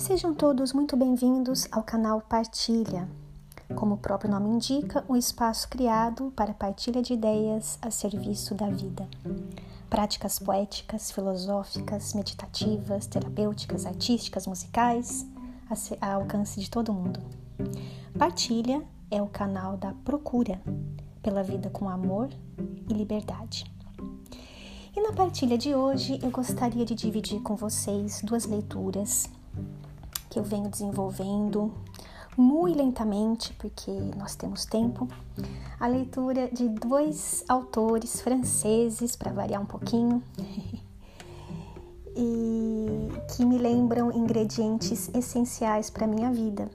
Sejam todos muito bem-vindos ao canal Partilha. Como o próprio nome indica, um espaço criado para partilha de ideias a serviço da vida. Práticas poéticas, filosóficas, meditativas, terapêuticas, artísticas, musicais, a alcance de todo mundo. Partilha é o canal da procura pela vida com amor e liberdade. E na partilha de hoje eu gostaria de dividir com vocês duas leituras que eu venho desenvolvendo muito lentamente, porque nós temos tempo, a leitura de dois autores franceses, para variar um pouquinho, e que me lembram ingredientes essenciais para minha vida.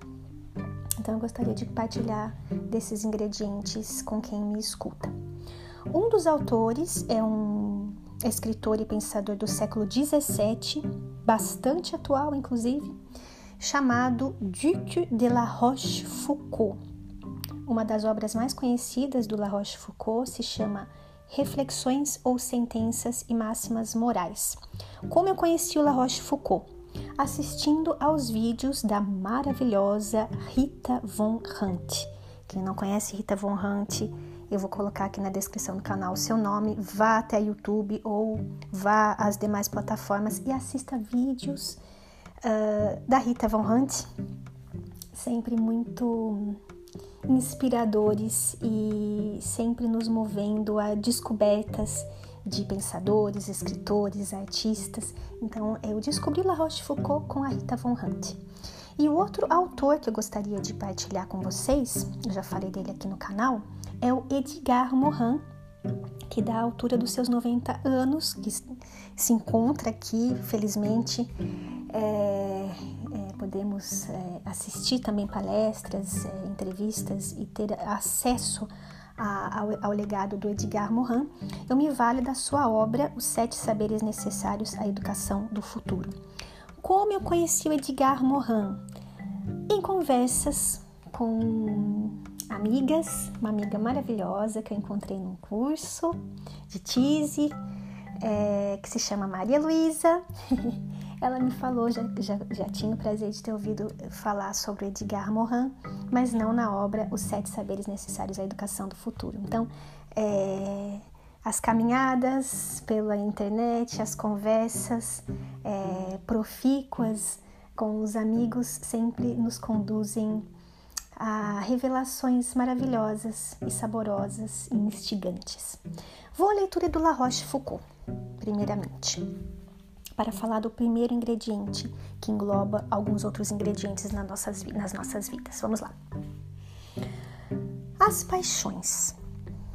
Então eu gostaria de partilhar desses ingredientes com quem me escuta. Um dos autores é um escritor e pensador do século 17, bastante atual, inclusive, chamado Duc de la Rochefoucauld. Uma das obras mais conhecidas do La Rochefoucauld se chama Reflexões ou Sentenças e Máximas Morais. Como eu conheci o La Rochefoucauld? Assistindo aos vídeos da maravilhosa Rita Von Hunt. Quem não conhece Rita Von Hunt, eu vou colocar aqui na descrição do canal o seu nome. Vá até YouTube ou vá às demais plataformas e assista vídeos uh, da Rita Von Hunt, sempre muito inspiradores e sempre nos movendo a descobertas de pensadores, escritores, artistas. Então, eu descobri La Rochefoucauld com a Rita Von Hunt. E o outro autor que eu gostaria de partilhar com vocês, eu já falei dele aqui no canal, é o Edgar Morin, que dá a altura dos seus 90 anos, que se encontra aqui, felizmente, é, é, podemos é, assistir também palestras, é, entrevistas e ter acesso a, ao, ao, legado do Edgar Morin, eu me vale da sua obra Os Sete Saberes Necessários à Educação do Futuro. Como eu conheci o Edgar Morin? Em conversas com amigas, uma amiga maravilhosa que eu encontrei num curso de Tise, é, que se chama Maria Luísa. Ela me falou, já, já, já tinha o prazer de ter ouvido falar sobre Edgar Morin, mas não na obra Os Sete Saberes Necessários à Educação do Futuro. Então, é, as caminhadas pela internet, as conversas é, profícuas com os amigos sempre nos conduzem a revelações maravilhosas e saborosas e instigantes. Vou à leitura do La Rochefoucauld, primeiramente para falar do primeiro ingrediente, que engloba alguns outros ingredientes nas nossas, nas nossas vidas. Vamos lá. As paixões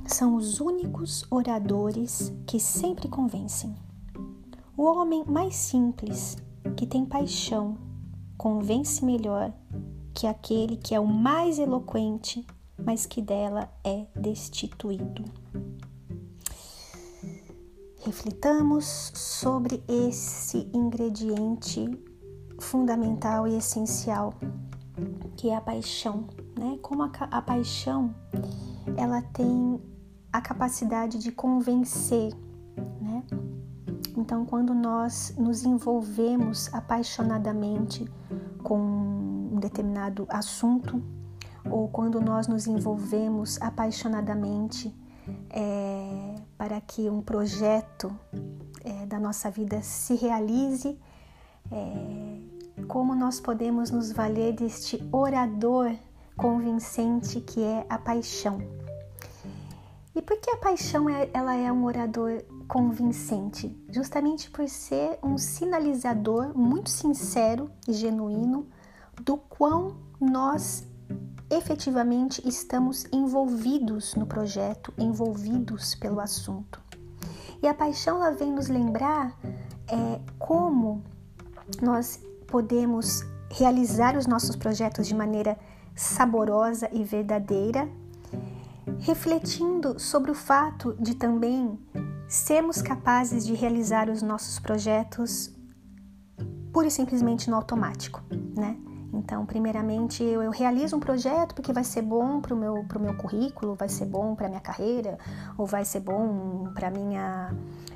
são os únicos oradores que sempre convencem. O homem mais simples, que tem paixão, convence melhor que aquele que é o mais eloquente, mas que dela é destituído reflitamos sobre esse ingrediente fundamental e essencial que é a paixão, né? Como a, a paixão ela tem a capacidade de convencer, né? Então, quando nós nos envolvemos apaixonadamente com um determinado assunto, ou quando nós nos envolvemos apaixonadamente é, para que um projeto é, da nossa vida se realize, é, como nós podemos nos valer deste orador convincente que é a paixão. E por que a paixão é, ela é um orador convincente? Justamente por ser um sinalizador muito sincero e genuíno do quão nós efetivamente estamos envolvidos no projeto, envolvidos pelo assunto. E a paixão ela vem nos lembrar é, como nós podemos realizar os nossos projetos de maneira saborosa e verdadeira, refletindo sobre o fato de também sermos capazes de realizar os nossos projetos pura e simplesmente no automático, né? Então, primeiramente, eu, eu realizo um projeto porque vai ser bom para o meu, pro meu currículo, vai ser bom para a minha carreira, ou vai ser bom para a minha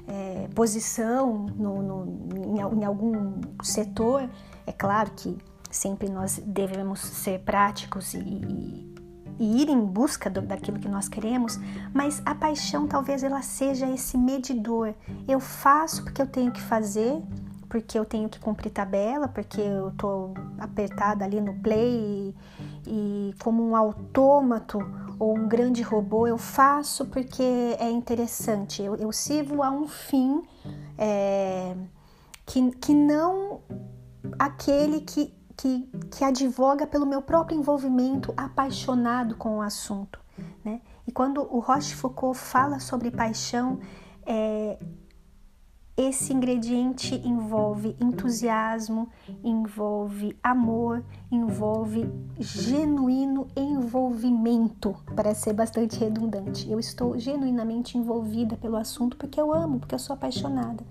é, posição no, no, em, em algum setor, é claro que sempre nós devemos ser práticos e, e, e ir em busca do, daquilo que nós queremos, mas a paixão talvez ela seja esse medidor. Eu faço porque eu tenho que fazer, porque eu tenho que cumprir tabela, porque eu tô apertada ali no play e, e como um autômato ou um grande robô, eu faço porque é interessante. Eu, eu sirvo a um fim é, que, que não aquele que, que, que advoga pelo meu próprio envolvimento apaixonado com o assunto. Né? E quando o Rochefoucauld fala sobre paixão, é, esse ingrediente envolve entusiasmo, envolve amor, envolve genuíno envolvimento, para ser bastante redundante. Eu estou genuinamente envolvida pelo assunto porque eu amo, porque eu sou apaixonada.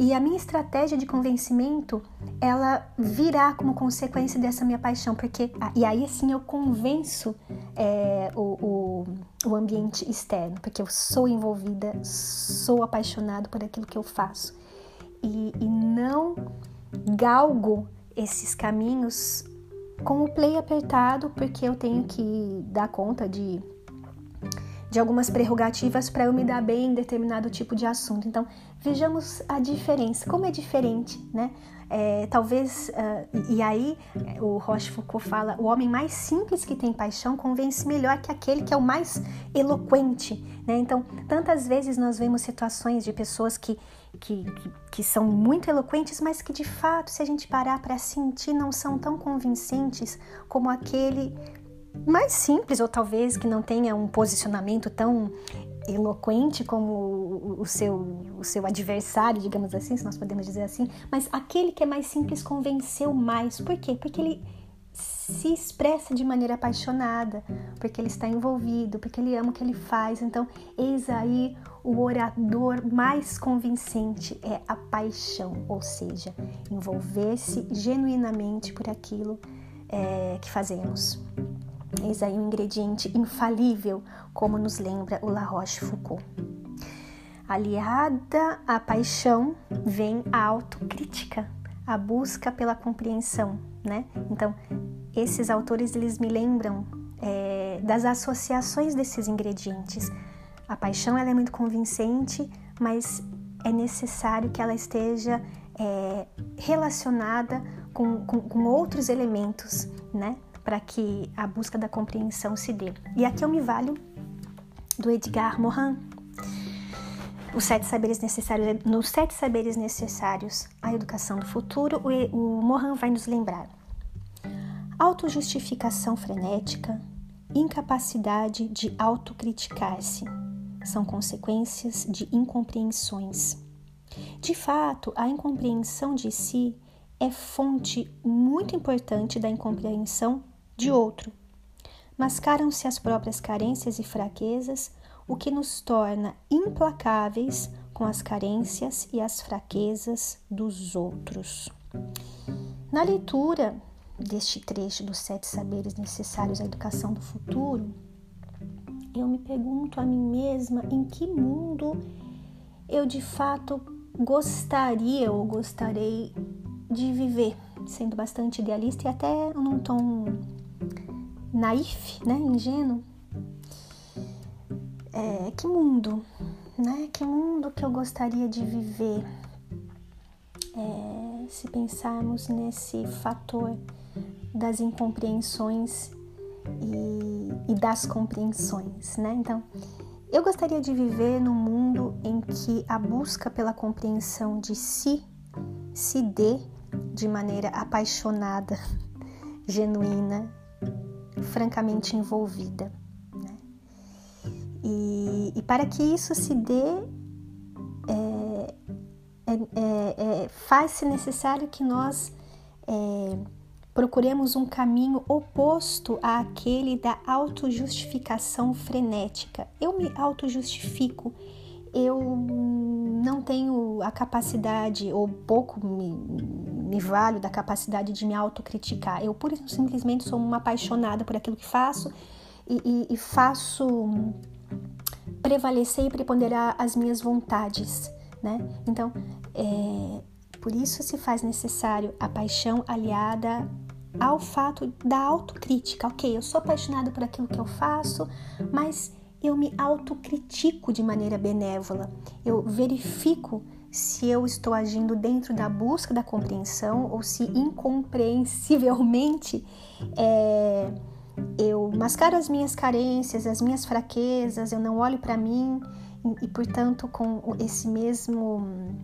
E a minha estratégia de convencimento, ela virá como consequência dessa minha paixão, porque e aí assim eu convenço é, o, o, o ambiente externo, porque eu sou envolvida, sou apaixonado por aquilo que eu faço. E, e não galgo esses caminhos com o play apertado, porque eu tenho que dar conta de de algumas prerrogativas para eu me dar bem em determinado tipo de assunto. Então, vejamos a diferença, como é diferente, né? É, talvez, uh, e aí o Rochefoucauld fala: o homem mais simples que tem paixão convence melhor que aquele que é o mais eloquente. Né? Então, tantas vezes nós vemos situações de pessoas que, que, que são muito eloquentes, mas que de fato, se a gente parar para sentir, não são tão convincentes como aquele mais simples, ou talvez que não tenha um posicionamento tão eloquente como o seu, o seu adversário, digamos assim, se nós podemos dizer assim, mas aquele que é mais simples convenceu mais. Por quê? Porque ele se expressa de maneira apaixonada, porque ele está envolvido, porque ele ama o que ele faz. Então, eis aí o orador mais convincente é a paixão, ou seja, envolver-se genuinamente por aquilo é, que fazemos. Eis aí um ingrediente infalível, como nos lembra o La Rochefoucauld. Aliada à paixão vem a autocrítica, a busca pela compreensão, né? Então, esses autores eles me lembram é, das associações desses ingredientes. A paixão ela é muito convincente, mas é necessário que ela esteja é, relacionada com, com, com outros elementos, né? Para que a busca da compreensão se dê. E aqui eu me valho do Edgar Morin. Os sete saberes necessários, nos sete saberes necessários à educação do futuro, o, o Morin vai nos lembrar autojustificação frenética, incapacidade de autocriticar-se são consequências de incompreensões. De fato, a incompreensão de si é fonte muito importante da incompreensão de outro. Mascaram-se as próprias carências e fraquezas, o que nos torna implacáveis com as carências e as fraquezas dos outros. Na leitura deste trecho dos sete saberes necessários à educação do futuro, eu me pergunto a mim mesma em que mundo eu de fato gostaria ou gostarei de viver, sendo bastante idealista e até num tom naif, né, ingênuo. É, que mundo, né? Que mundo que eu gostaria de viver? É, se pensarmos nesse fator das incompreensões e, e das compreensões, né? Então, eu gostaria de viver num mundo em que a busca pela compreensão de si se dê de maneira apaixonada, genuína francamente envolvida. Né? E, e, para que isso se dê, é, é, é, é faz-se necessário que nós é, procuremos um caminho oposto àquele da autojustificação frenética. Eu me autojustifico eu não tenho a capacidade, ou pouco me, me valho da capacidade de me autocriticar. Eu pura e simplesmente sou uma apaixonada por aquilo que faço e, e, e faço prevalecer e preponderar as minhas vontades. né? Então, é, por isso se faz necessário a paixão aliada ao fato da autocrítica. Ok, eu sou apaixonado por aquilo que eu faço, mas eu me autocritico de maneira benévola. Eu verifico se eu estou agindo dentro da busca da compreensão ou se incompreensivelmente é, eu mascaro as minhas carências, as minhas fraquezas, eu não olho para mim e, e, portanto, com esse mesmo,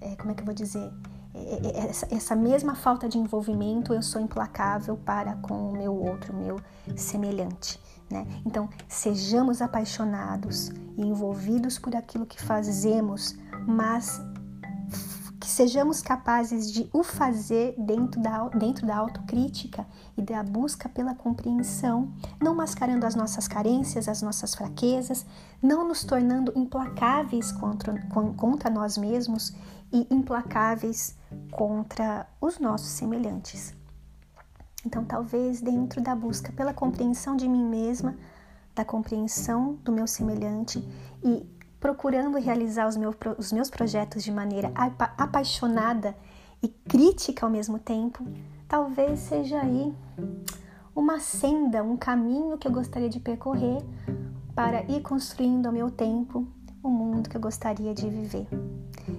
é, como é que eu vou dizer? É, é, essa, essa, mesma falta de envolvimento, eu sou implacável para com o meu outro, meu semelhante. Né? Então, sejamos apaixonados e envolvidos por aquilo que fazemos, mas que sejamos capazes de o fazer dentro da, dentro da autocrítica e da busca pela compreensão, não mascarando as nossas carências, as nossas fraquezas, não nos tornando implacáveis contra, contra nós mesmos e implacáveis contra os nossos semelhantes. Então, talvez dentro da busca pela compreensão de mim mesma, da compreensão do meu semelhante e procurando realizar os, meus os meus projetos de maneira apaixonada e crítica ao mesmo tempo, talvez seja aí uma senda, um caminho que eu gostaria de percorrer para ir construindo ao meu tempo o mundo que eu gostaria de viver.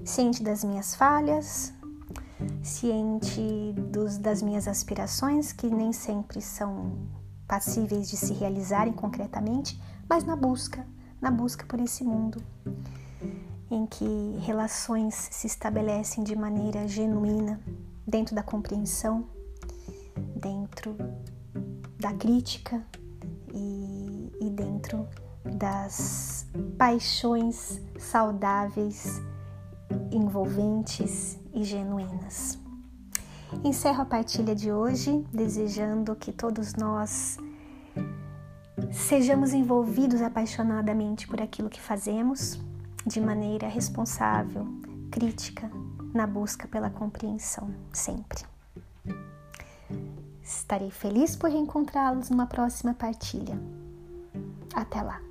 Ciente das minhas falhas, ciente dos, das minhas aspirações, que nem sempre são passíveis de se realizarem concretamente, mas na busca, na busca por esse mundo em que relações se estabelecem de maneira genuína, dentro da compreensão, dentro da crítica e, e dentro das paixões saudáveis, envolventes e genuínas. Encerro a partilha de hoje desejando que todos nós sejamos envolvidos apaixonadamente por aquilo que fazemos, de maneira responsável, crítica, na busca pela compreensão, sempre. Estarei feliz por reencontrá-los numa próxima partilha. Até lá!